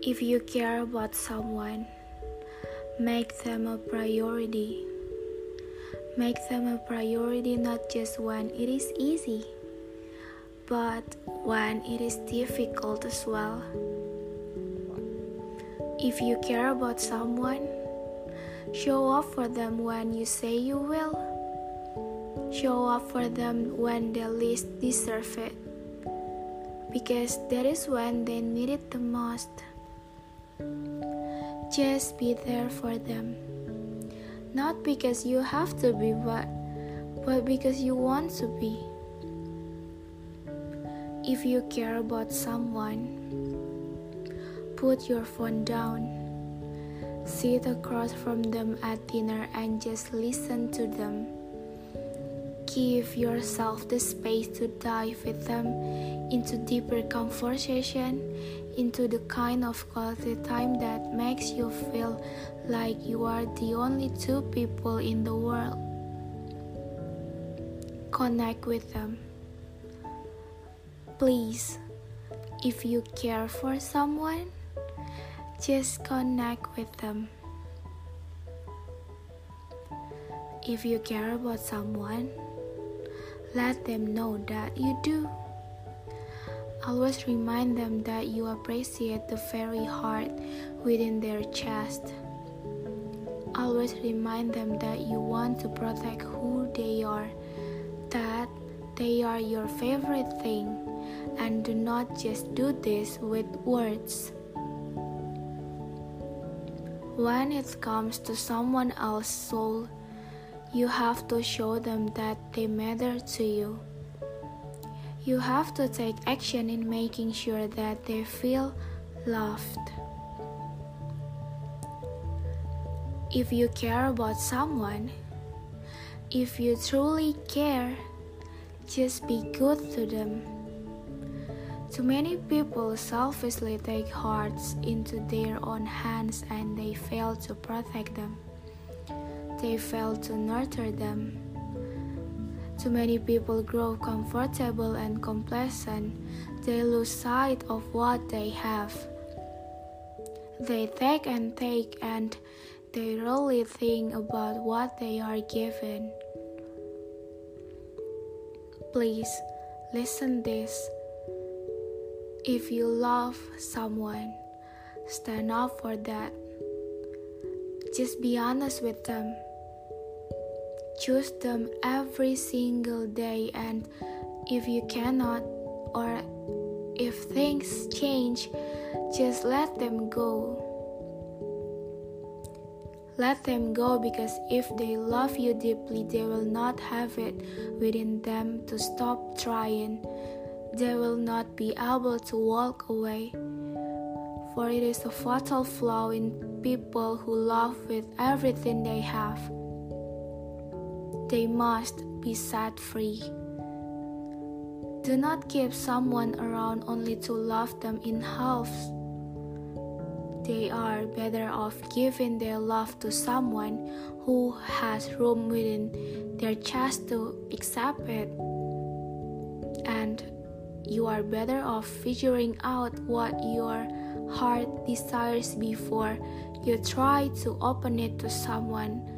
If you care about someone, make them a priority. Make them a priority not just when it is easy, but when it is difficult as well. If you care about someone, show up for them when you say you will. Show up for them when they least deserve it, because that is when they need it the most. Just be there for them. Not because you have to be, but, but because you want to be. If you care about someone, put your phone down. Sit across from them at dinner and just listen to them. Give yourself the space to dive with them into deeper conversation, into the kind of quality time that makes you feel like you are the only two people in the world. Connect with them. Please, if you care for someone, just connect with them. If you care about someone, let them know that you do. Always remind them that you appreciate the very heart within their chest. Always remind them that you want to protect who they are, that they are your favorite thing, and do not just do this with words. When it comes to someone else's soul, you have to show them that they matter to you. You have to take action in making sure that they feel loved. If you care about someone, if you truly care, just be good to them. Too many people selfishly take hearts into their own hands and they fail to protect them. They fail to nurture them. Too many people grow comfortable and complacent. They lose sight of what they have. They take and take and they really think about what they are given. Please listen this. If you love someone, stand up for that. Just be honest with them. Choose them every single day, and if you cannot, or if things change, just let them go. Let them go because if they love you deeply, they will not have it within them to stop trying. They will not be able to walk away. For it is a fatal flaw in people who love with everything they have. They must be set free. Do not keep someone around only to love them in halves. They are better off giving their love to someone who has room within their chest to accept it. And you are better off figuring out what your heart desires before you try to open it to someone